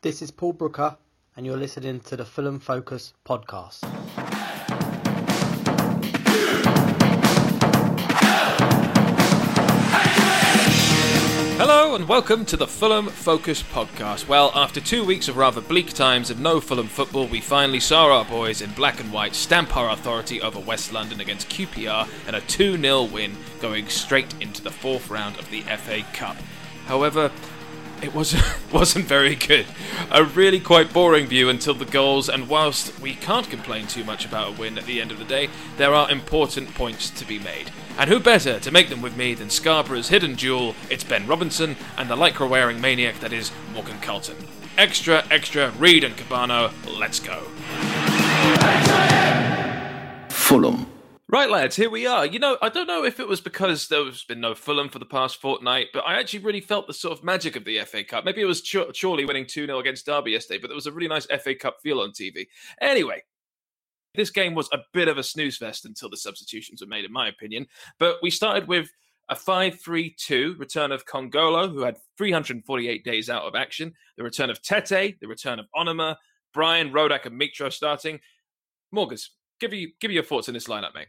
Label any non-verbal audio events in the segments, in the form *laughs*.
This is Paul Brooker, and you're listening to the Fulham Focus podcast. Hello and welcome to the Fulham Focus podcast. Well, after two weeks of rather bleak times and no Fulham football, we finally saw our boys in black and white stamp our authority over West London against QPR and a 2 0 win, going straight into the fourth round of the FA Cup. However, it wasn't *laughs* wasn't very good. A really quite boring view until the goals, and whilst we can't complain too much about a win at the end of the day, there are important points to be made. And who better to make them with me than Scarborough's hidden jewel? It's Ben Robinson and the lycra wearing maniac that is Morgan Carlton. Extra, extra, Reid and Kebano, let's go. Fulham. Right, lads, here we are. You know, I don't know if it was because there's been no Fulham for the past fortnight, but I actually really felt the sort of magic of the FA Cup. Maybe it was Ch- Chorley winning 2 0 against Derby yesterday, but there was a really nice FA Cup feel on TV. Anyway, this game was a bit of a snooze fest until the substitutions were made, in my opinion. But we started with a 5 3 2 return of Kongolo, who had 348 days out of action, the return of Tete, the return of Onomah, Bryan, Rodak, and Mitro starting. Morgus, give you give you your thoughts on this lineup, mate.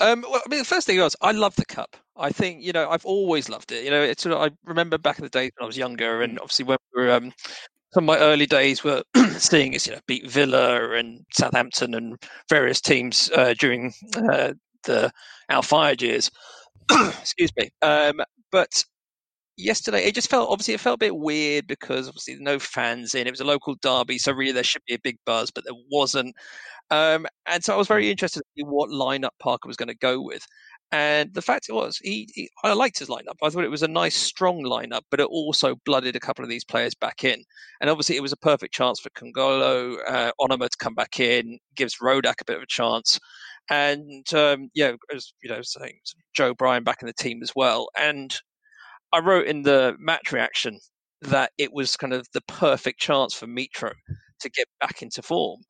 Um, well, I mean, the first thing was I love the cup. I think you know I've always loved it. You know, it's sort of, I remember back in the days when I was younger, and obviously when we were um, some of my early days were *clears throat* seeing us, you know, beat Villa and Southampton and various teams uh, during uh, the Al Fayed years. *clears throat* Excuse me. Um, but yesterday it just felt obviously it felt a bit weird because obviously no fans in. It was a local derby, so really there should be a big buzz, but there wasn't. Um, and so I was very interested in what lineup Parker was going to go with. And the fact it was, he, he, I liked his lineup. I thought it was a nice, strong lineup, but it also blooded a couple of these players back in. And obviously, it was a perfect chance for Kongolo, uh, Onomah to come back in, gives Rodak a bit of a chance. And um, yeah, as you know, saying Joe Bryan back in the team as well. And I wrote in the match reaction that it was kind of the perfect chance for Mitro to get back into form.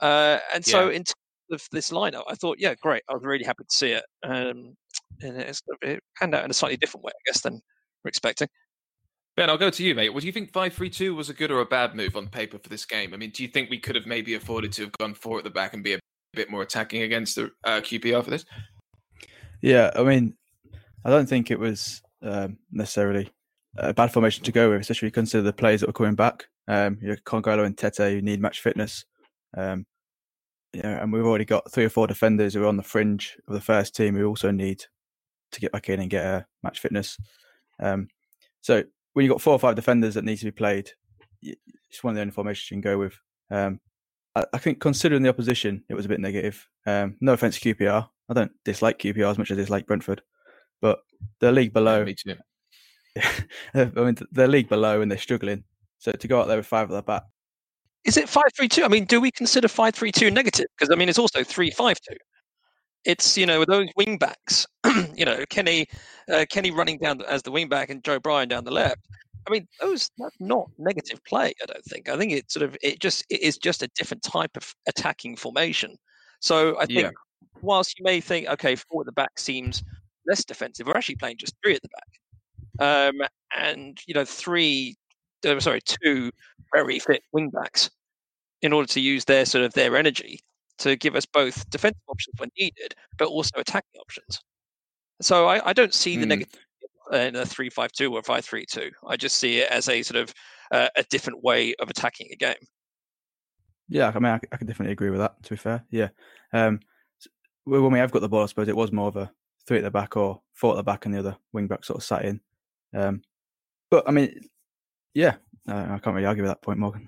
Uh, and so, yeah. in terms of this lineup, I thought, yeah, great. I was really happy to see it. Um, and it's, it panned out in a slightly different way, I guess, than we're expecting. Ben, I'll go to you, mate. What do you think 5 3 2 was a good or a bad move on paper for this game? I mean, do you think we could have maybe afforded to have gone four at the back and be a bit more attacking against the uh, QPR for this? Yeah, I mean, I don't think it was um, necessarily a bad formation to go with, especially consider the players that were coming back. Um, you know, Kongolo and Tete who need match fitness. Um, yeah, and we've already got three or four defenders who are on the fringe of the first team who also need to get back in and get a match fitness. Um, so when you've got four or five defenders that need to be played, it's one of the only formations you can go with. Um, I, think considering the opposition, it was a bit negative. Um, no offense to QPR. I don't dislike QPR as much as I dislike Brentford, but the league below. Yeah, me too. *laughs* I mean, the league below and they're struggling. So to go out there with five at the back is it five three two? I mean, do we consider five three two negative? Because I mean, it's also three five two. It's you know those wing backs, *clears throat* you know Kenny, uh, Kenny running down as the wing back and Joe Bryan down the left. I mean, those that's not negative play. I don't think. I think it's sort of it just it is just a different type of attacking formation. So I think yeah. whilst you may think okay, four at the back seems less defensive, we're actually playing just three at the back. Um, and you know, three uh, sorry, two very fit wing backs in order to use their sort of their energy to give us both defensive options when needed, but also attacking options. So I, I don't see the mm. negative in a three-five-two or five-three-two. I just see it as a sort of uh, a different way of attacking a game. Yeah, I mean, I, I can definitely agree with that. To be fair, yeah. Um, when we have got the ball, I suppose it was more of a three at the back or four at the back, and the other wing back sort of sat in. Um, but I mean, yeah, uh, I can't really argue with that point, Morgan.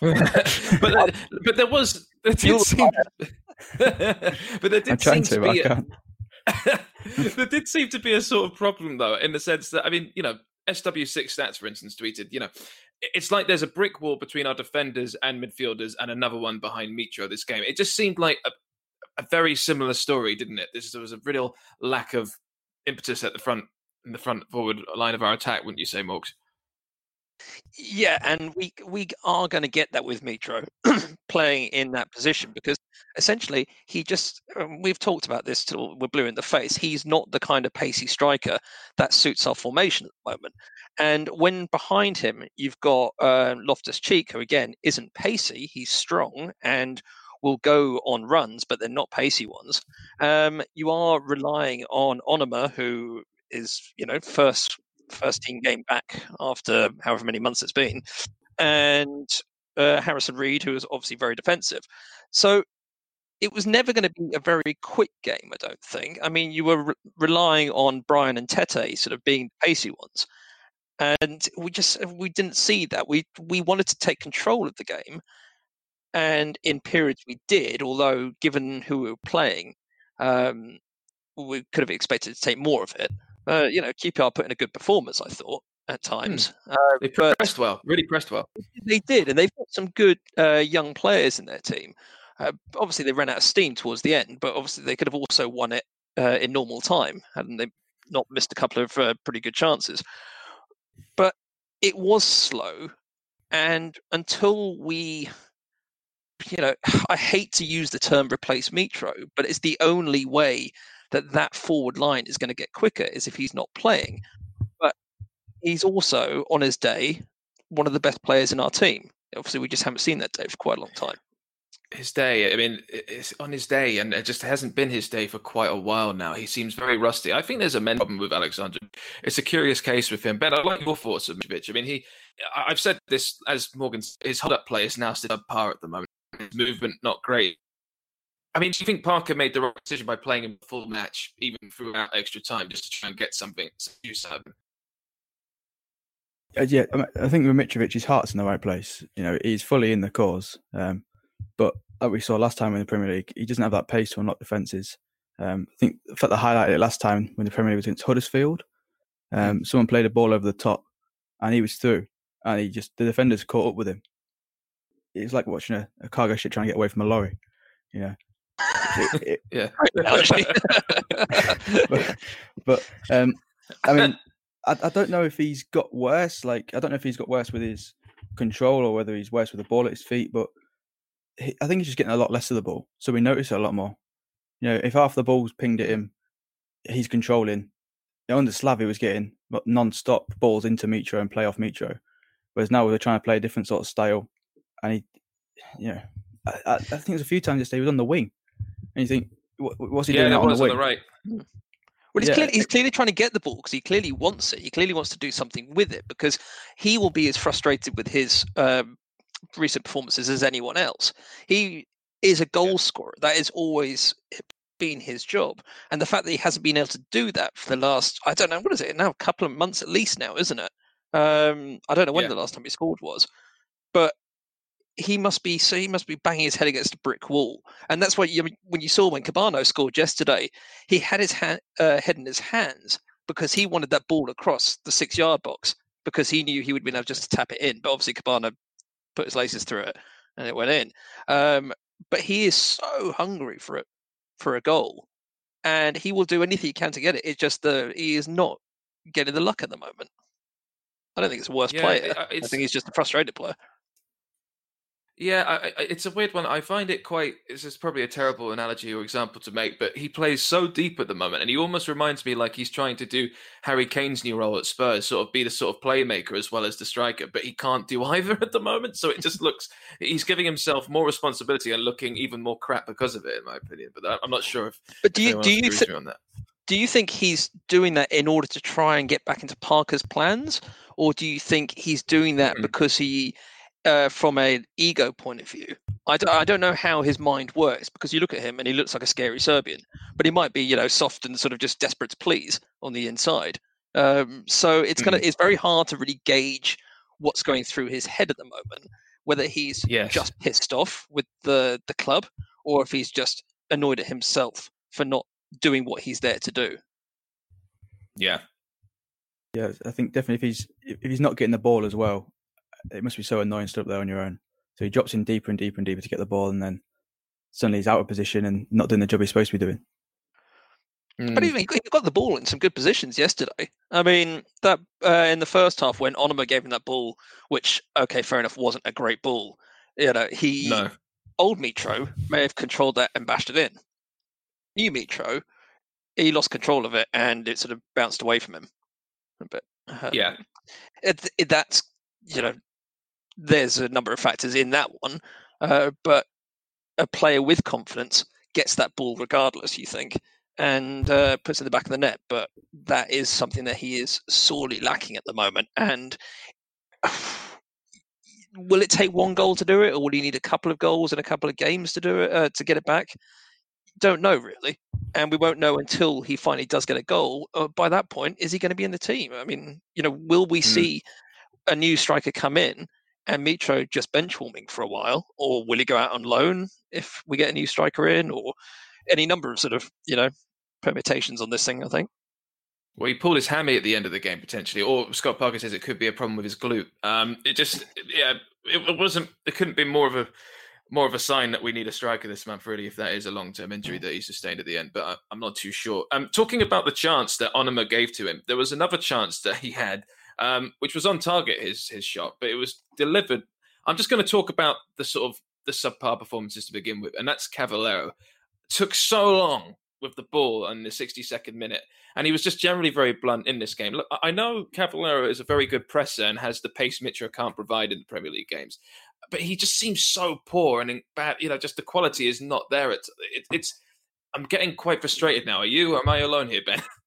*laughs* but but there was there did seem, *laughs* but there did seem to, to be a, *laughs* there did seem to be a sort of problem though, in the sense that I mean, you know, SW6 stats, for instance, tweeted, you know, it's like there's a brick wall between our defenders and midfielders, and another one behind Mitro. This game, it just seemed like a, a very similar story, didn't it? This there was a real lack of impetus at the front in the front forward line of our attack, wouldn't you say, Morgs? Yeah, and we we are going to get that with Mitro *clears throat* playing in that position because essentially he just um, we've talked about this till we're blue in the face. He's not the kind of pacey striker that suits our formation at the moment. And when behind him you've got uh, Loftus Cheek, who again isn't pacey, he's strong and will go on runs, but they're not pacey ones. Um, you are relying on Onomah, who is you know first first team game back after however many months it's been, and uh, Harrison Reed, who is obviously very defensive. So it was never going to be a very quick game, I don't think. I mean, you were re- relying on Bryan and Tete sort of being pacey ones, and we just we didn't see that. We we wanted to take control of the game, and in periods we did. Although, given who we were playing, um, we could have expected to take more of it. Uh, you know, QPR put in a good performance, I thought at Hmm. times. Uh, They pressed well, really pressed well. they did, and they've got some good uh, young players in their team. Uh, obviously, they ran out of steam towards the end, but obviously they could have also won it uh, in normal time, hadn't they not missed a couple of uh, pretty good chances. But it was slow, and until we, you know, *sighs* I hate to use the term replace Mitro, but it's the only way that that forward line is going to get quicker is if he's not playing. But he's also on his day one of the best players in our team. Obviously, we just haven't seen that day for quite a long time. His day, I mean, it's on his day, and it just hasn't been his day for quite a while now. He seems very rusty. I think there's a mental problem with Alexander. It's a curious case with him. Ben, I like your thoughts on Mitrovic. I mean, he, I've said this as Morgan, his hold up play is now still par at the moment. His movement not great. I mean, do you think Parker made the right decision by playing him a full match, even throughout extra time, just to try and get something some use out of him? Uh, yeah, I, think with Mitrovic, his heart's in the right place. You know, he's fully in the cause. Um, but like we saw last time in the Premier League, he doesn't have that pace to unlock defences. Um, I think the fact I highlighted it last time when the Premier League was against Huddersfield, um, someone played a ball over the top and he was through, and he just the defenders caught up with him. It's like watching a, a cargo ship trying to get away from a lorry. You know, It- *laughs* it- Yeah. *laughs* *laughs* But, but um, I mean, I, I don't know if he's got worse. Like, I don't know if he's got worse with his control or whether he's worse with the ball at his feet. But he, I think he's just getting a lot less of the ball, so we notice it a lot more. You know, if half the ball's pinged at him, he's controlling. You know, under Slav, he was getting non-stop balls into Mitro and play off Mitro, whereas now we're trying to play a different sort of style. And he, you know, I, I, I think there's a few times yesterday he was on the wing, and you think, what, what's he yeah, doing it on was the on the right. Well, he's, Yeah. clearly, he's clearly trying to get the ball because he clearly wants it. He clearly wants to do something with it because he will be as frustrated with his um, recent performances as anyone else. He is a goal scorer. That has always been his job. And the fact that he hasn't been able to do that for the last, I don't know, what is it now? A couple of months at least now, isn't it? Um, I don't know when Yeah. the last time he scored was, but he must be so he must be banging his head against a brick wall, and that's why you, when you saw when Kebano scored yesterday, he had his ha- uh, head in his hands because he wanted that ball across the six yard box because he knew he would be able just to tap it in. But obviously Kebano put his laces through it and it went in. Um, but he is so hungry for it for a goal, and he will do anything he can to get it. It's just the he is not getting the luck at the moment. I don't think it's a worse Yeah, player. uh, I think he's just a frustrated player. Yeah, I, I, it's a weird one. I find it quite. This is probably a terrible analogy or example to make, but he plays so deep at the moment, and he almost reminds me like he's trying to do Harry Kane's new role at Spurs, sort of be the sort of playmaker as well as the striker, but he can't do *laughs* either at the moment. So it just *laughs* looks he's giving himself more responsibility and looking even more crap because of it, in my opinion. But I'm not sure if, But do you do you agrees thi- with me on that. do you think he's doing that in order to try and get back into Parker's plans, or do you think he's doing that Mm-mm. because he, uh, from an ego point of view? I don't, I don't know how his mind works because you look at him and he looks like a scary Serbian, but he might be, you know, soft and sort of just desperate to please on the inside. Um, so it's kind of it's very hard to really gauge what's going through his head at the moment, whether he's Yes. just pissed off with the the club or if he's just annoyed at himself for not doing what he's there to do. Yeah, Yeah, I think definitely if he's if he's not getting the ball as well, it must be so annoying stood up there on your own. So he drops in deeper and deeper and deeper to get the ball, and then suddenly he's out of position and not doing the job he's supposed to be doing. Mm. But even he got, the ball in some good positions yesterday. I mean, that uh, in the first half when Onomah gave him that ball, which okay, fair enough, wasn't a great ball. You know, he no. old Mitro may have controlled that and bashed it in. New Mitro, he lost control of it and it sort of bounced away from him a bit. Um, Yeah. it, it, that's you know, there's a number of factors in that one, uh, but a player with confidence gets that ball regardless. You think and uh, puts it in the back of the net, but that is something that he is sorely lacking at the moment. And *sighs* will it take one goal to do it, or will he need a couple of goals and a couple of games to do it uh, to get it back? Don't know really, and we won't know until he finally does get a goal. Uh, by that point, is he going to be in the team? I mean, you know, will we Mm. see a new striker come in and Mitro just bench warming for a while, or will he go out on loan if we get a new striker in, or any number of sort of you know permutations on this thing? I think. Well, he pulled his hammy at the end of the game potentially, or Scott Parker says it could be a problem with his glute. Um, it just, yeah, it, wasn't. It couldn't be more of a more of a sign that we need a striker this month, really, if that is a long term injury that he sustained at the end. But I, I'm not too sure. Um, talking about the chance that Onomah gave to him, there was another chance that he had, um, which was on target his his shot, but it was delivered. I'm just going to talk about the sort of the subpar performances to begin with, and that's Cavaleiro. Took so long with the ball in the 62nd minute and he was just generally very blunt in this game. Look, I know Cavaleiro is a very good presser and has the pace Mitro can't provide in the Premier League games, but he just seems so poor and bad. You know, just the quality is not there. It's it, it's. I'm getting quite frustrated now. Are you? Or am I alone here, Ben? *laughs*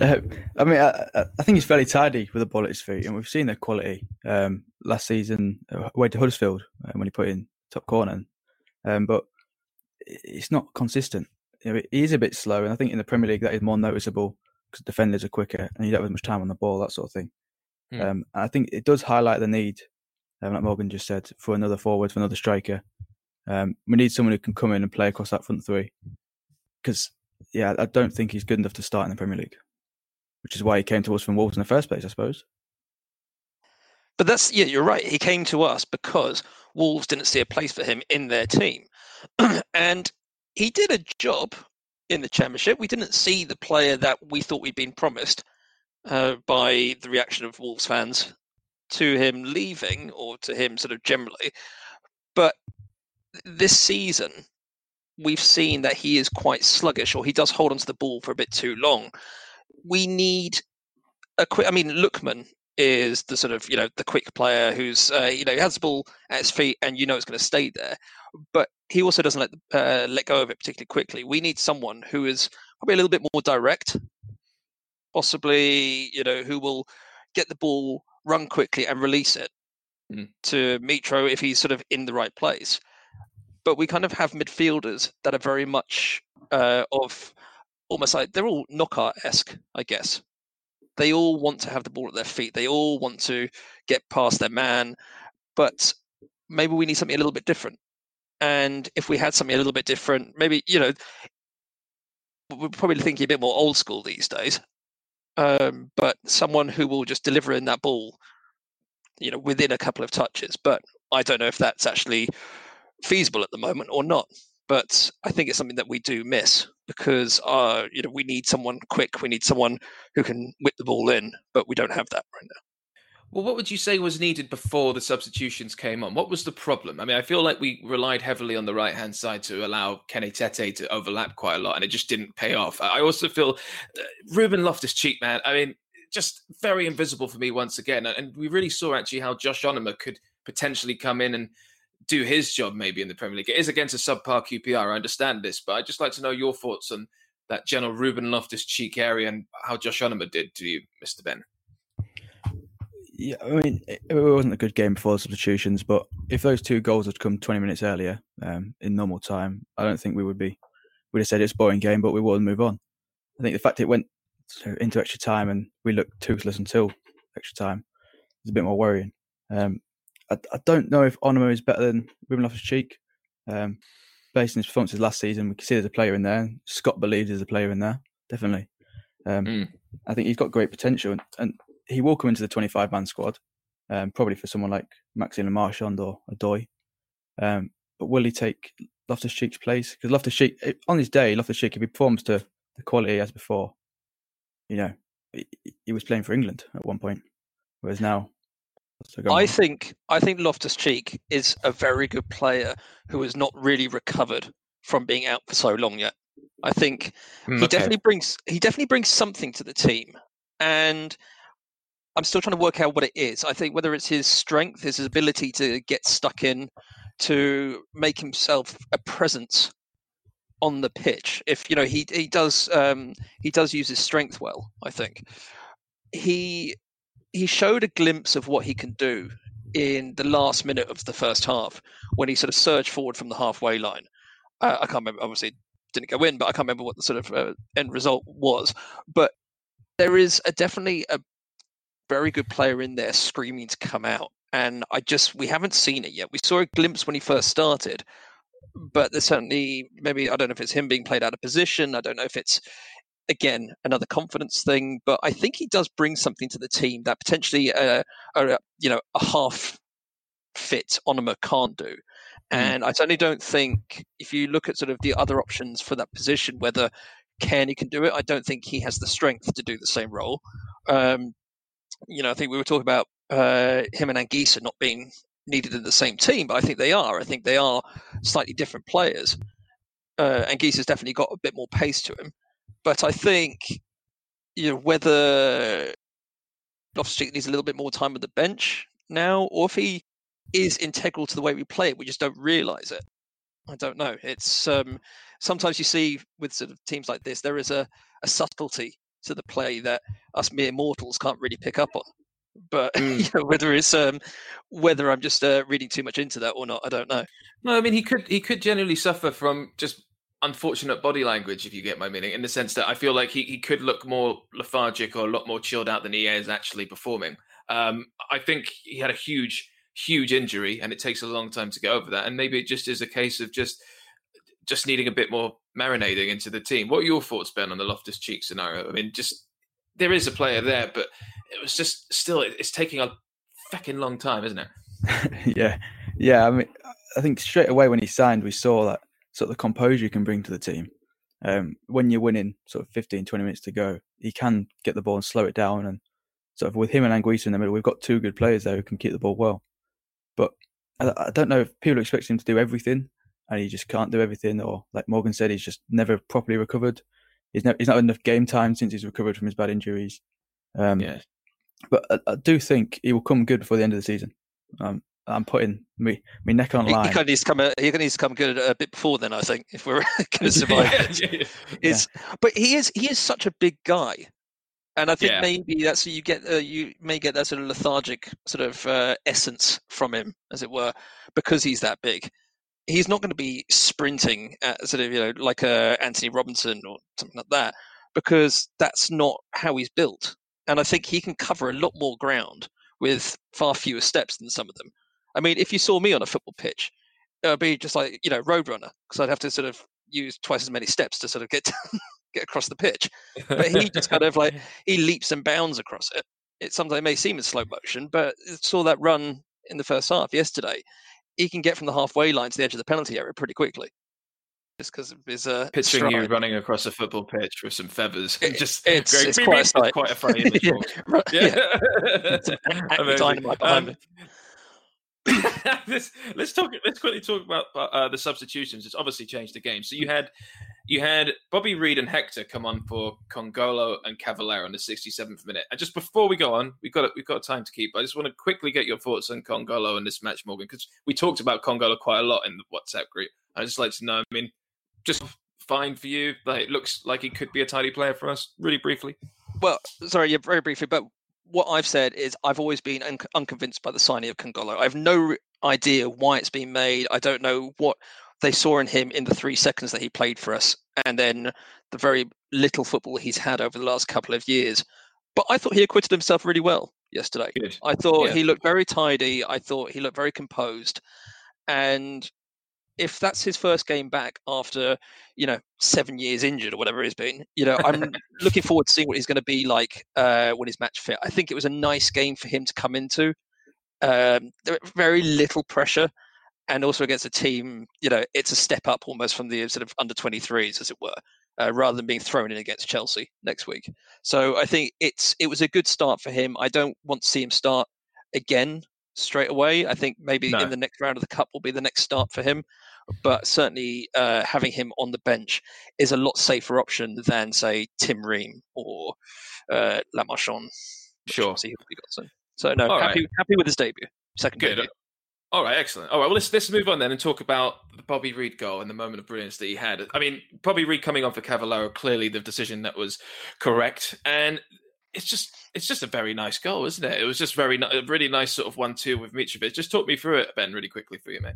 Uh, I mean, I, I- think he's fairly tidy with the ball at his feet, and we've seen the quality um, last season uh, away to Huddersfield uh, when he put in top corner. Um, but it's not consistent. You know, he is a bit slow, and I think in the Premier League that is more noticeable because defenders are quicker and you don't have as much time on the ball, that sort of thing. Hmm. Um, and I think it does highlight the need, um, like Morgan just said, for another forward, for another striker. Um, we need someone who can come in and play across that front three. Because, yeah, I don't think he's good enough to start in the Premier League, which is why he came to us from Wolves in the first place, I suppose. But that's yeah, you're right. He came to us because Wolves didn't see a place for him in their team, *clears throat* and he did a job in the Championship. We didn't see the player that we thought we'd been promised uh, by the reaction of Wolves fans to him leaving or to him sort of generally. But this season, we've seen that he is quite sluggish, or he does hold onto the ball for a bit too long. We need a quick. I mean, Lookman is the sort of you know the quick player who's uh, you know he has the ball at his feet and you know it's going to stay there, but he also doesn't let uh, let go of it particularly quickly. We need someone who is probably a little bit more direct, possibly you know who will get the ball, run quickly, and release it Mm. to Mitro if he's sort of in the right place. But we kind of have midfielders that are very much uh, of almost like they're all knockout esque, I guess they all want to have the ball at their feet. They all want to get past their man, but maybe we need something a little bit different. And if we had something a little bit different, maybe you know, we're probably thinking a bit more old school these days. Um, but someone who will just deliver in that ball, you know, within a couple of touches. But I don't know if that's actually feasible at the moment or not. But I think it's something that we do miss because, uh, you know, we need someone quick. We need someone who can whip the ball in, but we don't have that right now. Well, what would you say was needed before the substitutions came on? What was the problem? I mean, I feel like we relied heavily on the right hand side to allow Kenny Tete to overlap quite a lot, and it just didn't pay off. I also feel uh, Ruben Loftus Cheek, man. I mean, just very invisible for me once again. And we really saw actually how Josh Onomah could potentially come in and do his job maybe in the Premier League. It is against a subpar QPR, I understand this, but I'd just like to know your thoughts on that general Ruben Loftus Cheek area and how Josh Onomah did to you, Mr. Ben. Yeah, I mean, it, it wasn't a good game before the substitutions, but if those two goals had come 20 minutes earlier um, in normal time, I don't think we would be. We'd have said it's boring game, but we would move on. I think the fact it went into extra time and we looked toothless until extra time is a bit more worrying. Um, I, I don't know if Onomah is better than Ruben Loftus Cheek. Um, based on his performances last season, we can see there's a player in there. Scott believes there's a player in there, definitely. Um, Mm. I think he's got great potential, and, and he will come into the 25 man squad, um, probably for someone like Maxime Marchand or Adoy. Um, but will he take Loftus Cheek's place? Because Loftus Cheek, on his day, Loftus Cheek, if he performs to the quality he has before, you know, he, he was playing for England at one point, whereas now. I think I think Loftus Cheek is a very good player who has not really recovered from being out for so long yet. I think Mm, he okay. definitely brings he definitely brings something to the team, and I'm still trying to work out what it is. I think whether it's his strength, his ability to get stuck in, to make himself a presence on the pitch. If you know he he does um, he does use his strength well. I think he he showed a glimpse of what he can do in the last minute of the first half when he sort of surged forward from the halfway line. Uh, I can't remember. Obviously, didn't go in, but I can't remember what the sort of uh, end result was. But there is a definitely a very good player in there screaming to come out, and I just we haven't seen it yet. We saw a glimpse when he first started, but there's certainly maybe I don't know if it's him being played out of position. I don't know if it's again another confidence thing, but I think he does bring something to the team that potentially uh, a you know a half fit Onomah can't do. And I certainly don't think if you look at sort of the other options for that position, whether Cairney can do it, I don't think he has the strength to do the same role. Um, you know, I think we were talking about uh, him and Anguissa not being needed in the same team, but I think they are. I think they are slightly different players. Uh, Anguissa's definitely got a bit more pace to him, but I think you know whether Loftus-Cheek needs a little bit more time on the bench now, or if he is integral to the way we play it, we just don't realise it. I don't know. It's um, sometimes you see with sort of teams like this, there is a, a subtlety to the play that us mere mortals can't really pick up on. But *laughs* Mm. you know, whether it's um, whether I'm just uh, reading too much into that or not, I don't know. No, I mean he could he could generally suffer from just unfortunate body language, if you get my meaning, in the sense that I feel like he, he could look more lethargic or a lot more chilled out than he is actually performing. Um, I think he had a huge, huge injury, and it takes a long time to get over that. And maybe it just is a case of just just needing a bit more marinating into the team. What are your thoughts, Ben, on the Loftus Cheek scenario? I mean, just there is a player there, but it was just still it's taking a fucking long time, isn't it? *laughs* yeah, yeah. I mean, I think straight away when he signed, we saw that sort of the composure he can bring to the team. Um, when you're winning sort of 15, 20 minutes to go, he can get the ball and slow it down. And sort of with him and Anguissa in the middle, we've got two good players there who can keep the ball well. But I, I don't know if people expect him to do everything, and he just can't do everything. Or like Morgan said, he's just never properly recovered. He's not he's not enough game time since he's recovered from his bad injuries. Um, Yeah. but I, I do think he will come good before the end of the season. Um, I'm putting me me neck on He, he line. kind of needs to come. uh, He needs to come good a bit before then. I think if we're *laughs* going to survive. *laughs* this. is but he is he is such a big guy and i think Yeah. maybe that's you get uh, you may get that sort of lethargic sort of uh, essence from him as it were because he's that big he's not going to be sprinting at sort of you know like uh, Antonee Robinson or something like that because that's not how he's built and i think he can cover a lot more ground with far fewer steps than some of them i mean if you saw me on a football pitch it would be just like you know roadrunner because i'd have to sort of use twice as many steps to sort of get *laughs* get across the pitch. But he just kind of like *laughs* he leaps and bounds across it. It sometimes may seem in slow motion, but saw that run in the first half yesterday. He can get from the halfway line to the edge of the penalty area pretty quickly, just because of his uh, picturing you running across a football pitch with some feathers. It- just *laughs* it's- going it's quite a beep. sight. It's quite a image. Yeah, Yeah. yeah. dynamite behind Um, me. *laughs* let's let's talk. Let's quickly talk about uh, the substitutions. It's obviously changed the game. So you had you had Bobby Reid and Hector come on for Kongolo and Cavaleiro in the 67th minute. And just before we go on, we've got we've got time to keep. I just want to quickly get your thoughts on Kongolo and this match, Morgan, because we talked about Kongolo quite a lot in the WhatsApp group. I just like to know. I mean, just fine for you. Like it looks like he could be a tidy player for us. Really briefly. Well, sorry, yeah, very briefly, but what I've said is I've always been un- unconvinced by the signing of Kongolo. I have no idea why it's been made. I don't know what they saw in him in the three seconds that he played for us, and then the very little football he's had over the last couple of years. But I thought he acquitted himself really well yesterday. Good. I thought Yeah. he looked very tidy. I thought he looked very composed. And if that's his first game back after, you know, seven years injured or whatever it's been, you know, I'm looking forward to seeing what he's going to be like uh, when he's match fit. I think it was a nice game for him to come into. Um, very little pressure. And also against a team, you know, it's a step up almost from the sort of under 23s, as it were. uh, rather than being thrown in against Chelsea next week. So I think it's it was a good start for him. I don't want to see him start again straight away. I think maybe No. in the next round of the cup will be the next start for him. But certainly uh, having him on the bench is a lot safer option than say Tim Ream or uh, Le Marchand. Sure. obviously he'll be got soon. So no, All happy happy with his debut, second Good. debut. All right, excellent. All right, well, let's let's move on then and talk about the Bobby Reid goal and the moment of brilliance that he had. I mean, Bobby Reid coming on for Cavaleiro, clearly the decision that was correct, and it's just it's just a very nice goal, isn't it? It was just very a really nice sort of one-two with Mitrovic. Just talk me through it, Ben, really quickly for you, mate.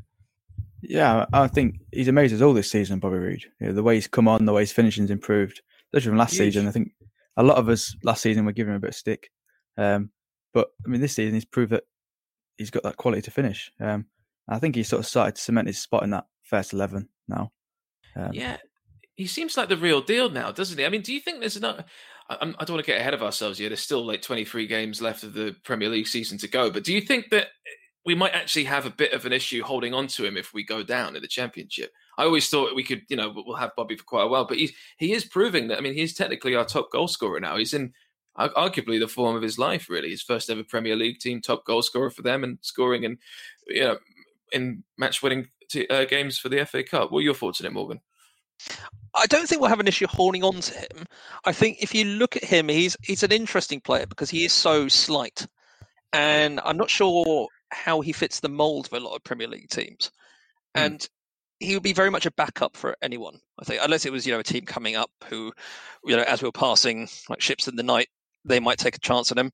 Yeah, I think he's amazed us all this season, Bobby Reid. You know, the way he's come on, the way his finishing's improved, especially from last Huge. season. I think a lot of us last season were giving him a bit of stick, um, but I mean this season he's proved that he's got that quality to finish. Um, I think he's sort of started to cement his spot in that first eleven now. Um, Yeah, he seems like the real deal now, doesn't he? I mean, do you think there's enough? I, I'm- don't want to get ahead of ourselves here. There's still like 23 games left of the Premier League season to go, but do you think that we might actually have a bit of an issue holding on to him if we go down in the Championship? I always thought we could, you know, we'll have Bobby for quite a while, but he's he is proving that. I mean, he's technically our top goal scorer now. He's in arguably the form of his life, really. His first ever Premier League team top goal scorer for them, and scoring in, you know, in match winning t- uh, games for the FA Cup. What are your thoughts on it, Morgan? I don't think we'll have an issue holding on to him. I think if you look at him, he's he's an interesting player because he is so slight, and I'm not sure how he fits the mold of a lot of Premier League teams. Hmm. And he would be very much a backup for anyone, I think, unless it was you know a team coming up who, you know, as we were passing like ships in the night, they might take a chance on him.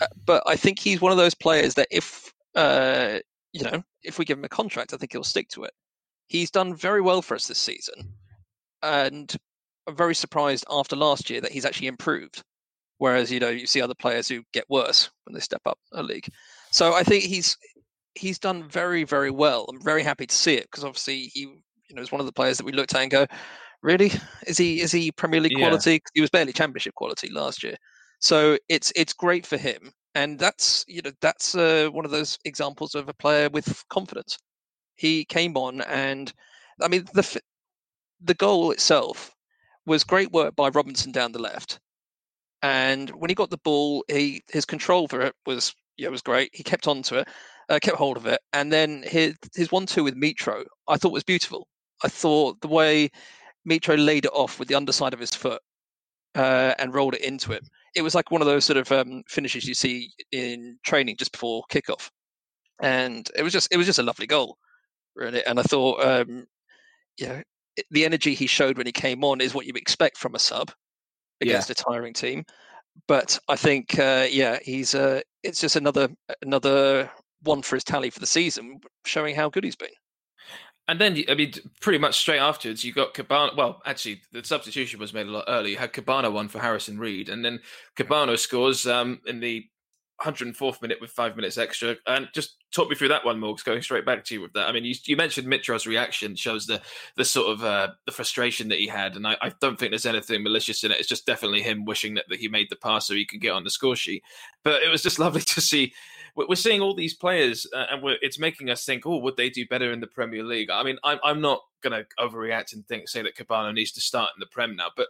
Uh, But I think he's one of those players that if uh, you know if we give him a contract, I think he'll stick to it. He's done very well for us this season and I'm very surprised after last year that he's actually improved. Whereas you know you see other players who get worse when they step up a league. So I think he's he's done very very well. I'm very happy to see it because obviously he you know is one of the players that we looked at and go, really is he is he Premier League Yeah. quality? He was barely Championship quality last year. So it's it's great for him, and that's you know that's uh, one of those examples of a player with confidence. He came on and I mean the the goal itself was great work by Robinson down the left. And when he got the ball, he his control for it was yeah was great. He kept on to it, uh, kept hold of it, and then his his one two with Mitro I thought was beautiful. I thought the way Mitro laid it off with the underside of his foot uh, and rolled it into him. It was like one of those sort of um, finishes you see in training just before kickoff, and it was just it was just a lovely goal, really. And I thought, um, it- the energy he showed when he came on is what you expect from a sub against a tiring team. But I think, uh, yeah, he's uh, it's just another another one for his tally for the season, showing how good he's been. And then, I mean, pretty much straight afterwards, you got Kebano. Well, actually, the substitution was made a lot earlier. You had Kebano one for Harrison Reed, and then Kebano scores um, in the 104th minute with five minutes extra. And just talk me through that one, Morgs. Going straight back to you with that. I mean, you, you mentioned Mitro's reaction shows the the sort of uh, the frustration that he had, and I, I don't think there's anything malicious in it. It's just definitely him wishing that, that he made the pass so he could get on the score sheet. But it was just *laughs* lovely to see we're seeing all these players, uh, and it's making us think, oh, would they do better in the Premier League? I mean, I'm, I'm not going to overreact and think say that Kebano needs to start in the Prem now, but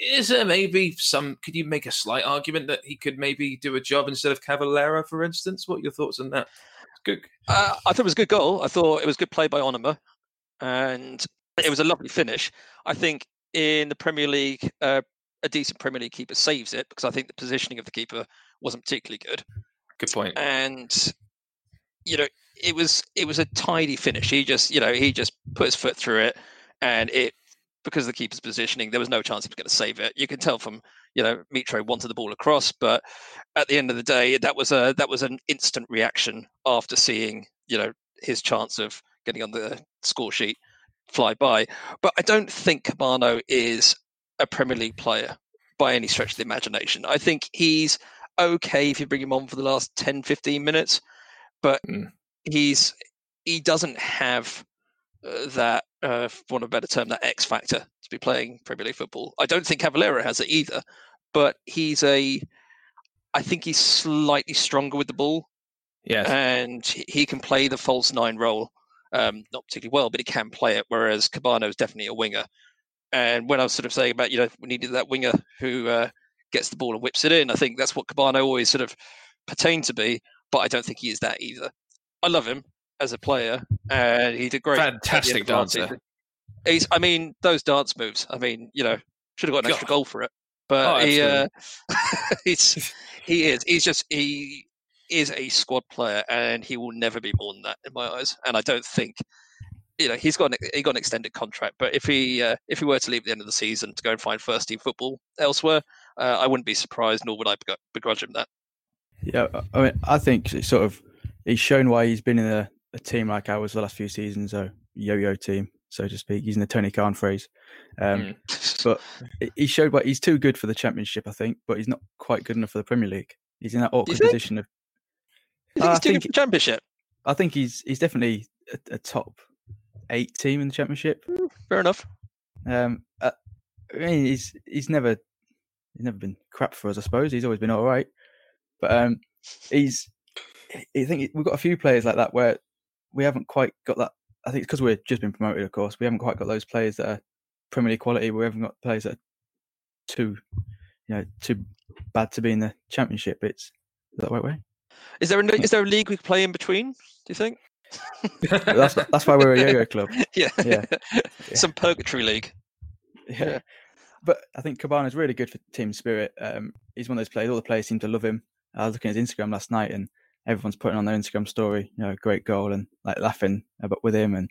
is there maybe some? Could you make a slight argument that he could maybe do a job instead of Cavaleiro, for instance? What are your thoughts on that? Good. Uh, I thought it was a good goal. I thought it was good play by Onomah, and it was a lovely finish. I think in the Premier League, uh, a decent Premier League keeper saves it because I think the positioning of the keeper wasn't particularly good. Good point. and you know it was it was a tidy finish he just you know he just put his foot through it and it because of the keeper's positioning there was no chance he was going to save it. You can tell from you know mitro wanted the ball across but at the end of the day that was a that was an instant reaction after seeing you know his chance of getting on the score sheet fly by. But i don't think Kebano is a premier league player by any stretch of the imagination. I think he's okay if you bring him on for the last 10 15 minutes but Mm. he's he doesn't have uh, that uh, for want of a better term that x factor to be playing premier league football i don't think Cavaleiro has it either but he's a i think he's slightly stronger with the ball Yes. and he- can play the false nine role um, not particularly well but he can play it whereas Kebano is definitely a winger And when I was sort of saying about you know we needed that winger who uh, gets the ball and whips it in, I think that's what Kebano always sort of pertained to be. But I don't think he is that either. I love him as a player, and he did great. at the end Fantastic of dancer. He's, I mean, those dance moves. I mean, you know, should have got an extra God. goal for it. Oh, But he, uh, *laughs* he's he is. He's just he is a squad player, and he will never be more than that in my eyes. And I don't think, you know, he's got an, he got an extended contract. But if he uh, if he were to leave at the end of the season to go and find first team football elsewhere, uh, I wouldn't be surprised, nor would I begrudge him that. Yeah, I mean, I think it's sort of he's shown why he's been in a, a team like ours the last few seasons, a yo-yo team, so to speak, using the Tony Khan phrase. Um, Mm. *laughs* But he- showed why he's too good for the Championship, I think, but he's not quite good enough for the Premier League. He's in that awkward position of. You think I he's too good think- for the championship? I think he's he's definitely a, a top eight team in the Championship. Fair enough. Um, uh, I mean, he's he's never he's never been crap for us. I suppose he's always been all right, but um, he's I think we've got a few players like that where we haven't quite got that. I think it's because we've just been promoted, of course. We haven't quite got those players that are Premier League quality. We haven't got players that are too, you know, too bad to be in the Championship. It's that right way? Is there a, is there a league we could play in between? Do you think? That's that's why we're a yo-yo *laughs* club. yeah. Yeah. *laughs* Some purgatory league. Yeah. Yeah. But I think Kebano's really good for team spirit. Um, he's one of those players. All the players seem to love him. I was looking at his Instagram last night, and everyone's putting on their Instagram story, you know, great goal and like laughing about with him. And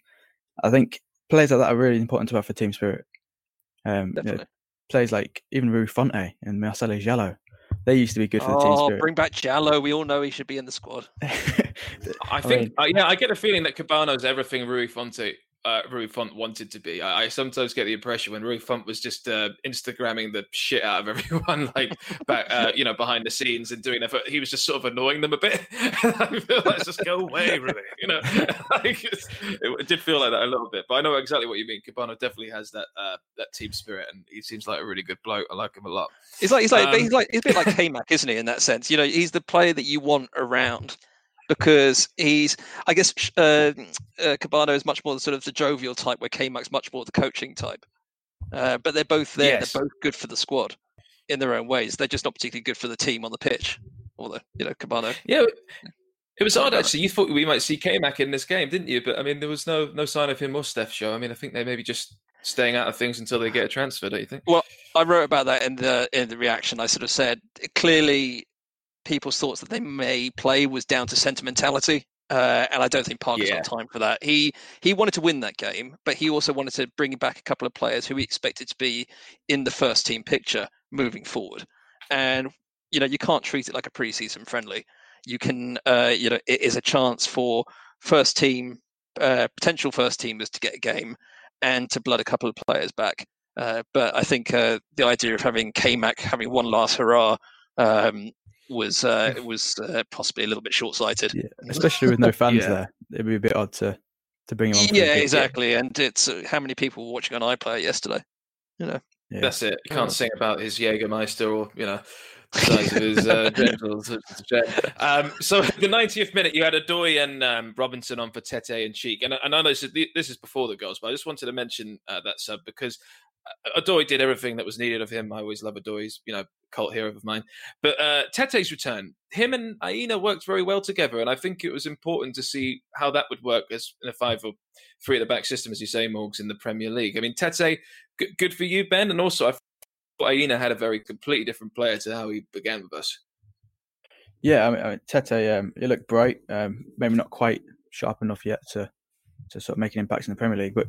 I think players like that are really important to have for team spirit. Um, you know, Definitely. players like even Rui Fonte and Marcelo Djalo, they used to be good for the team Oh, spirit. bring back Djalo. We all know he should be in the squad. *laughs* I think, uh, yeah, I get a feeling that Kebano's everything Rui Fonte, uh, Rui Font wanted to be. I, I sometimes get the impression when Rui Font was just uh, Instagramming the shit out of *laughs* everyone, like back, uh, you know, behind the scenes and doing that. He was just sort of annoying them a bit. *laughs* I feel like just go away, really. *laughs* You know, like it's, it did feel like that a little bit. But I know exactly what you mean. Kebano definitely has that uh, that team spirit, and he seems like a really good bloke. I like him a lot. He's like he's like Um, he's like he's a bit like K-Mac, isn't he? In that sense, you know, he's the player that you want around because he's. I guess uh, uh, Kebano is much more the sort of the jovial type, where K-Mac's much more the coaching type. Uh, but they're both there. Yes. They're both good for the squad in their own ways. They're just not particularly good for the team on the pitch. Although you know, Kebano. Yeah, it was odd actually. You thought we might see K-Mac in this game, didn't you? But I mean, there was no no sign of him or Steph show. I mean, I think they maybe just staying out of things until they get a transfer. Don't you think? Well, I wrote about that in the in the reaction. I sort of said clearly people's thoughts that they may play was down to sentimentality, uh, and I don't think Parker's Yeah. got time for that. He he wanted to win that game, but he also wanted to bring back a couple of players who he expected to be in the first team picture moving forward. And you know you can't treat it like a preseason friendly. You can uh, you know it is a chance for first team uh, potential first teamers to get a game and to blood a couple of players back. Uh, but I think uh, the idea of having K-Mac having one last hurrah um, was uh, it was uh, possibly a little bit short-sighted. yeah, especially with no *laughs* fans Yeah. there, it'd be a bit odd to to bring him on. for the Yeah, pitch. exactly. And it's uh, how many people were watching on iPlayer yesterday? You know, yeah. That's it. You can't sing about his Jägermeister or you know size of his uh, *laughs* genitals. Um, so *laughs* the 90th minute, you had Adoy and um, Robinson on for Tete and Cheek, and I, and I know this is, this is before the goals, but I just wanted to mention uh, that sub because uh, Adoy did everything that was needed of him. I always love Adoy's, you know, cult hero of mine. But uh, Tete's return, him and Aina worked very well together, and I think it was important to see how that would work as in a five or three at the back system, as you say, Morgs in the Premier League. I mean, Tete, g- good for you, Ben, and also I thought Aina had a very completely different player to how he began with us. Yeah, I mean, I mean Tete, um, he looked bright. Um, maybe not quite sharp enough yet to to sort of make an impact in the Premier League, but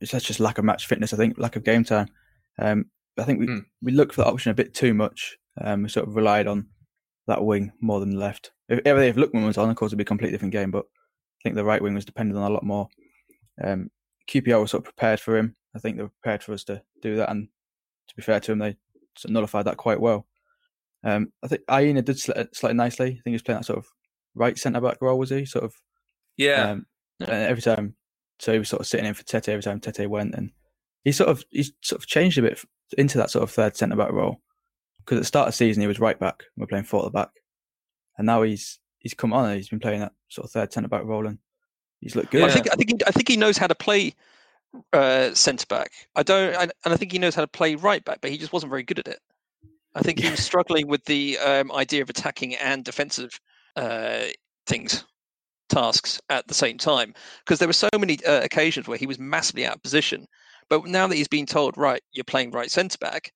it's that's just lack of match fitness. I think lack of game time. Um, I think we Hmm. we looked for that option a bit too much. Um, we sort of relied on that wing more than left. If, if Lookman was on, of course, it'd be a completely different game. But I think the right wing was dependent on a lot more. Um, QPR was sort of prepared for him. I think they were prepared for us to do that, and to be fair to him, they sort of nullified that quite well. Um, I think Aina did sli- slightly nicely. I think he was playing that sort of right centre back role, was he? Sort of. Yeah. Um, Yeah. every time, so he was sort of sitting in for Tete every time Tete went, and he sort of he's sort of changed a bit into that sort of third centre back role. Because at the start of the season he was right back, and we're playing four at the back, and now he's he's come on and he's been playing that sort of third centre back role, and he's looked good. Well, I think I think he, I think he knows how to play uh, centre back. I don't, I, and I think he knows how to play right back, but he just wasn't very good at it. I think he was struggling with the um, idea of attacking and defensive uh, things, tasks at the same time, because there were so many uh, occasions where he was massively out of position. But now that he's been told, right, you're playing right centre back,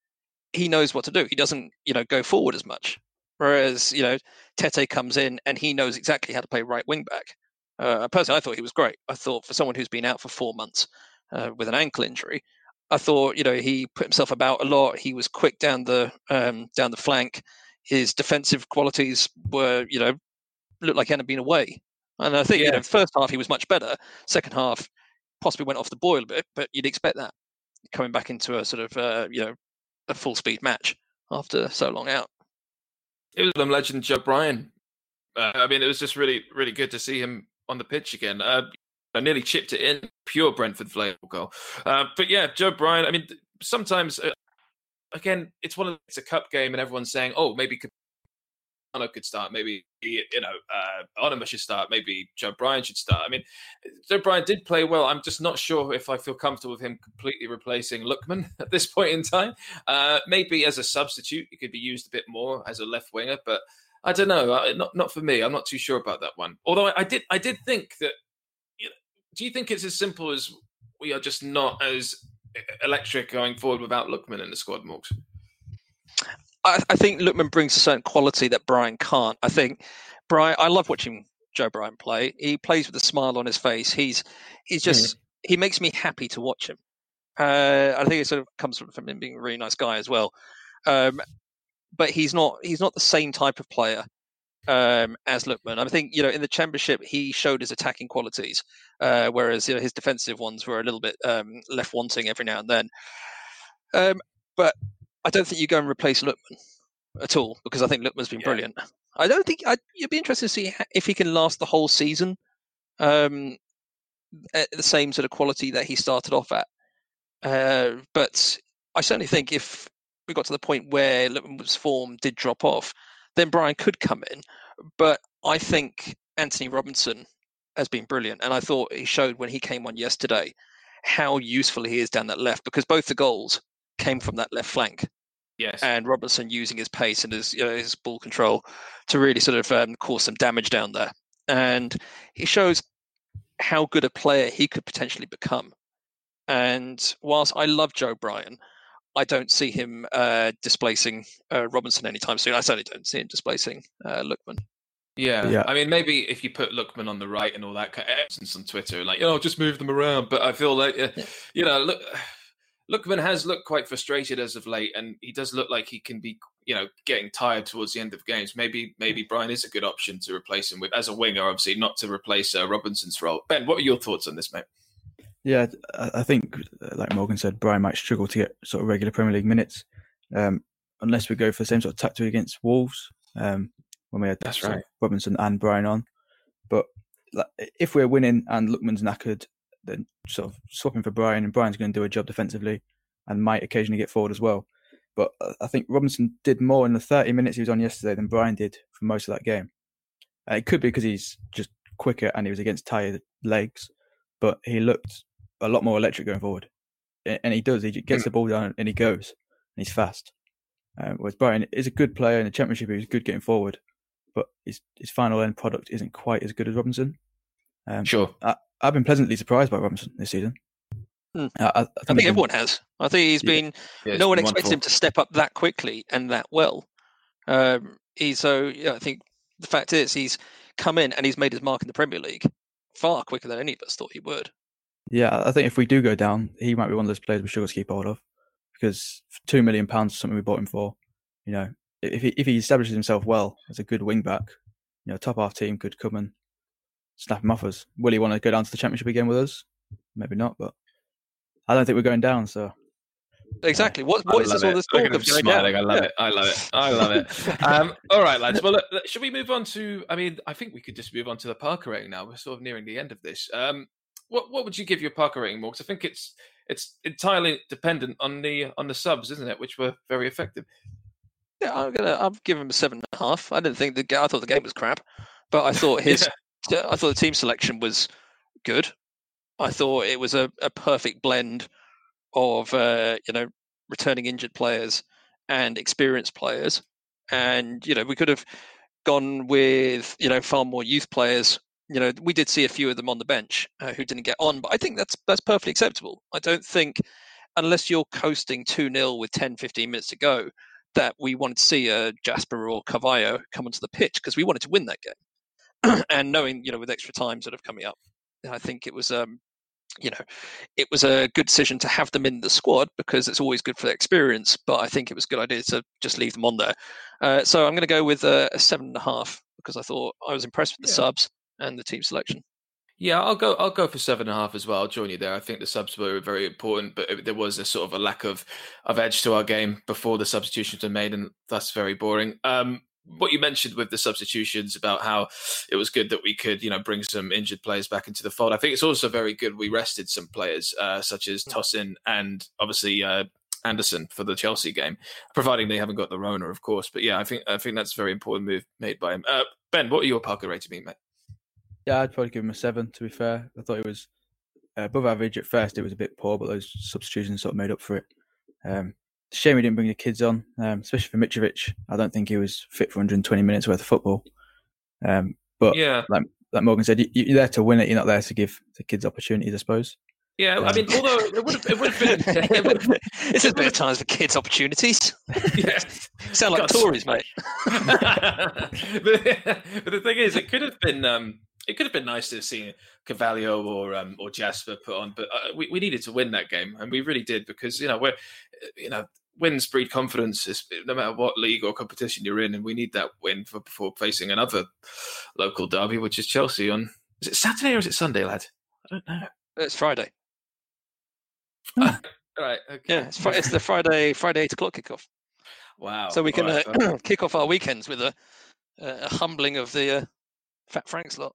he knows what to do. He doesn't, you know, go forward as much. Whereas, you know, Tete comes in and he knows exactly how to play right wing back. Uh, personally, I thought he was great. I thought for someone who's been out for four months uh, with an ankle injury, I thought you know he put himself about a lot. He was quick down the um, down the flank. His defensive qualities were you know looked like he hadn't been away. And I think yeah. you know first half he was much better. Second half possibly went off the boil a bit, but you'd expect that coming back into a sort of uh, you know a full speed match after so long out. It was them legend Joe Bryan. Uh, I mean, it was just really really good to see him on the pitch again. Uh, I nearly chipped it in, pure Brentford flavour goal. Uh, but yeah, Joe Bryan. I mean, sometimes uh, again, it's one of it's a cup game, and everyone's saying, "Oh, maybe Kebano could start. Maybe you know, uh, Onomah should start. Maybe Joe Bryan should start." I mean, Joe Bryan did play well. I'm just not sure if I feel comfortable with him completely replacing Lookman *laughs* at this point in time. Uh, maybe as a substitute, he could be used a bit more as a left winger, but. I don't know. Not not for me. I'm not too sure about that one. Although I did I did think that do you think it's as simple as we are just not as electric going forward without Lookman in the squad, Morgs? I, I, think Lookman brings a certain quality that Bryan can't. I think Bryan. I love watching Joe Bryan play. He plays with a smile on his face. He's he's just mm. he makes me happy to watch him. Uh, I think it sort of comes from, from him being a really nice guy as well. Um, but he's not he's not the same type of player um, as Lookman. I think you know in the championship he showed his attacking qualities, uh, whereas you know his defensive ones were a little bit um, left wanting every now and then. Um, but I don't think you go and replace Lookman at all because I think Lookman's been yeah. brilliant. I don't think I'd, you'd be interested to see if he can last the whole season um, at the same sort of quality that he started off at. Uh, but I certainly think if we got to the point where Lookman's form did drop off, then Bryan could come in. But I think Antonee Robinson has been brilliant, and I thought he showed when he came on yesterday how useful he is down that left because both the goals came from that left flank. Yes. And Robertson using his pace and his you know, his ball control to really sort of um, cause some damage down there, and he shows how good a player he could potentially become. And whilst I love Joe Bryan, I don't see him uh, displacing uh, Robinson anytime soon. I certainly don't see him displacing uh, Lookman. Yeah. yeah, I mean, maybe if you put Lookman on the right and all that, kind of essence on Twitter, like, oh, just move them around. But I feel like, uh, you know, look, Lookman has looked quite frustrated as of late, and he does look like he can be, you know, getting tired towards the end of games. Maybe, maybe Bryan is a good option to replace him with as a winger, obviously, not to replace uh, Robinson's role. Ben, what are your thoughts on this, mate? Yeah, I think, uh, like Morgan said, Bryan might struggle to get sort of regular Premier League minutes um, unless we go for the same sort of tactic against Wolves um, when we had That's right. Robinson and Bryan on. But like, if we're winning and Lookman's knackered, then sort of swapping for Bryan, and Bryan's going to do a job defensively and might occasionally get forward as well. But uh, I think Robinson did more in the 30 minutes he was on yesterday than Bryan did for most of that game. Uh, it could be because he's just quicker and he was against tired legs, but he looked a lot more electric going forward. And he does. He gets the ball down and he goes. And he's fast. Um, whereas Bryan is a good player in the championship. He was good getting forward, but his his final end product isn't quite as good as Robinson. Um, sure. I, have been pleasantly surprised by Robinson this season. Hmm. I, I, think, I think everyone been, has. I think he's yeah. been. Yeah, no one expected him to step up that quickly and that well. Um, he's so. Yeah, I think the fact is he's come in and he's made his mark in the Premier League far quicker than any of us thought he would. Yeah, I think if we do go down, he might be one of those players we struggle to keep hold of because two million pounds is something we bought him for. You know, if he if he establishes himself well as a good wing back, you know, top half team could come and snap him off us. Will he want to go down to the championship again with us? Maybe not, but I don't think we're going down. So Exactly. What what is this all this talk of smiling? I love it. I love it. I love it. *laughs* Um, all right, lads. Well, look, should we move on to? I mean, I think we could just move on to the Parker rating now. We're sort of nearing the end of this. Um, what what would you give your Parker rating more? Because I think it's it's entirely dependent on the on the subs, isn't it? Which were very effective. Yeah, I'm gonna. I'll give him a seven and a half. I didn't think the I thought the game was crap, but I thought *laughs* his yeah. I thought the team selection was good. I thought it was a, a perfect blend of uh, you know returning injured players and experienced players, and you know we could have gone with you know far more youth players. You know we did see a few of them on the bench uh, who didn't get on, but I think that's that's perfectly acceptable. I don't think unless you're coasting 2 0 with 10, 15 minutes to go, that we wanted to see a Jasper or Carvalho come onto the pitch because we wanted to win that game. *clears throat* and knowing, you know, with extra time sort of coming up, I think it was um, you know, it was a good decision to have them in the squad because it's always good for the experience. But I think it was a good idea to just leave them on there. Uh, so I'm going to go with a, a, seven and a half because I thought I was impressed with the yeah. subs and the team selection. Yeah, I'll go. I'll go for seven and a half as well. I'll join you there. I think the subs were very important, but it, there was a sort of a lack of of edge to our game before the substitutions were made, and that's very boring. Um, what you mentioned with the substitutions about how it was good that we could, you know, bring some injured players back into the fold. I think it's also very good we rested some players, uh, such as Tosin and obviously uh, Anderson for the Chelsea game, providing they haven't got the Rona, of course. But yeah, I think I think that's a very important move made by him. Uh, ben, what are your Parker rating, me, mate? Yeah, I'd probably give him a seven. To be fair, I thought it was uh, above average at first. It was a bit poor, but those substitutions sort of made up for it. Um, shame we didn't bring the kids on, um, especially for Mitrovic. I don't think he was fit for 120 minutes worth of football. Um, but yeah, like, like Morgan said, you, are there to win it. You're not there to give the kids opportunities, I suppose. Yeah, um, I mean, although it would have, it would have been. *laughs* *laughs* It would, this is better times for kids' opportunities. *laughs* Yeah, sound like Tories, mate. but, but, the thing is, it could have been. Um, it could have been nice to have seen Carvalho or um, or Jasper put on, but uh, we, we needed to win that game, and we really did because you know we're you know wins breed confidence no matter what league or competition you're in, and we need that win for, before facing another local derby, which is Chelsea on. Is it Saturday or is it Sunday, lad? I don't know. It's Friday. All *laughs* right. Okay. Yeah, it's, fr- it's, the Friday Friday eight o'clock kickoff. Wow. So we can right, uh, *clears throat* kick off our weekends with a, a humbling of the uh, Fat Franks slot.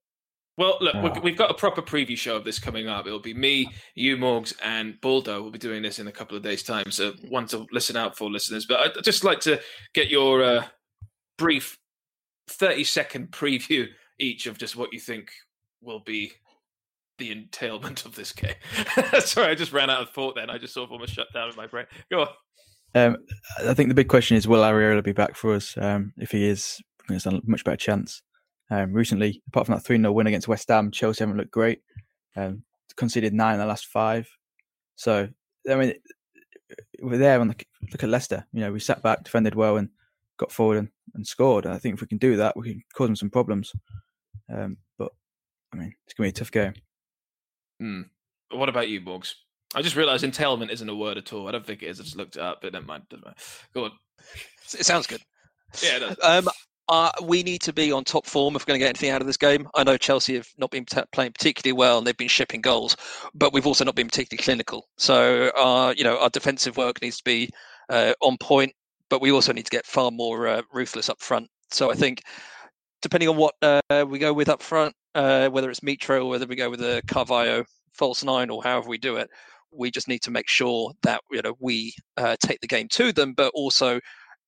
Well, look, oh. we've got a proper preview show of this coming up. It'll be me, you, Morgs, and Baldo. We'll be doing this in a couple of days' time, so one to listen out for, listeners. But I'd just like to get your uh, brief, thirty-second preview each of just what you think will be the entailment of this game. *laughs* Sorry, I just ran out of thought. Then I just sort of almost shut down in my brain. Go on. Um, I think the big question is: Will Areola be back for us? Um, if he is, there's a much better chance. Um, recently, apart from that 3 0 win against West Ham, Chelsea haven't looked great. Um, conceded nine in the last five. So, I mean, we're there on the look at Leicester. You know, we sat back, defended well, and got forward and, and scored. And I think if we can do that, we can cause them some problems. Um, but, I mean, it's going to be a tough game. Hmm. What about you, Borgs? I just realised entailment isn't a word at all. I don't think it is. I just looked it up, but never mind. Go on. It sounds good. Yeah, it does. Um, uh, we need to be on top form if we're going to get anything out of this game. I know Chelsea have not been t- playing particularly well and they've been shipping goals, but we've also not been particularly clinical. So, uh, you know, our defensive work needs to be uh, on point, but we also need to get far more uh, ruthless up front. So, I think depending on what uh, we go with up front, uh, whether it's Mitro or whether we go with a Carvalho false nine or however we do it, we just need to make sure that you know we take the game to them, but also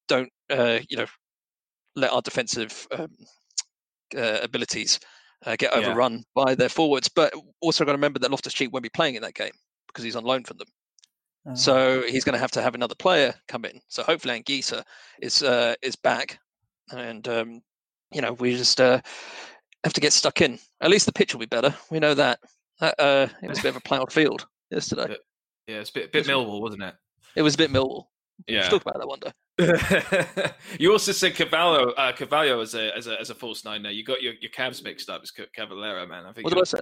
don't you know let our defensive um, uh, abilities uh, get overrun yeah. by their forwards. But also got to remember that Loftus Cheek won't be playing in that game because he's on loan from them. Oh. So he's going to have to have another player come in. So hopefully Anguissa is uh, is back, and um, you know we just uh, have to get stuck in. At least the pitch will be better. We know that. Uh, it was a bit of a ploughed field yesterday. Yeah, it's a bit, a bit Millwall, wasn't it? It was a bit Millwall. Yeah, we'll talk about that one day. *laughs* you also said Carvalho, uh, Carvalho as a as a as a false nine. Now you got your, your Cavs mixed up. It's Cavaleiro, man. I think. What did I say?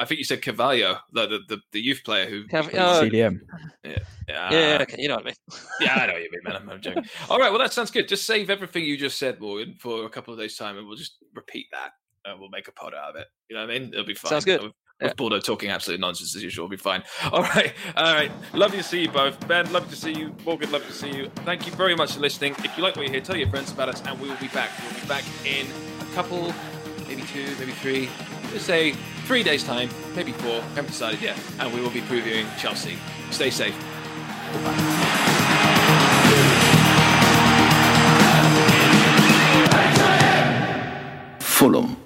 I think you said Carvalho, the the, the, the youth player who Cav- oh, CDM. Yeah, *laughs* yeah, yeah, okay, you know what I mean. *laughs* yeah, I know what you mean, man. I'm, I'm, joking. All right, well that sounds good. Just save everything you just said, Morgan, for a couple of days' time, and we'll just repeat that. and we'll make a pod out of it. You know what I mean? It'll be fine. Sounds good with Bordeaux talking absolute nonsense as usual, we'll be fine. *laughs* All right, all right. Love to see you both. Ben, love to see you. Morgan, love to see you. Thank you very much for listening. If you like what you hear, tell your friends about us, and we will be back. We'll be back in a couple, maybe two, maybe three, let's say three days' time, maybe four. Haven't decided yet. And we will be previewing Chelsea. Stay safe. Bye. Fulham.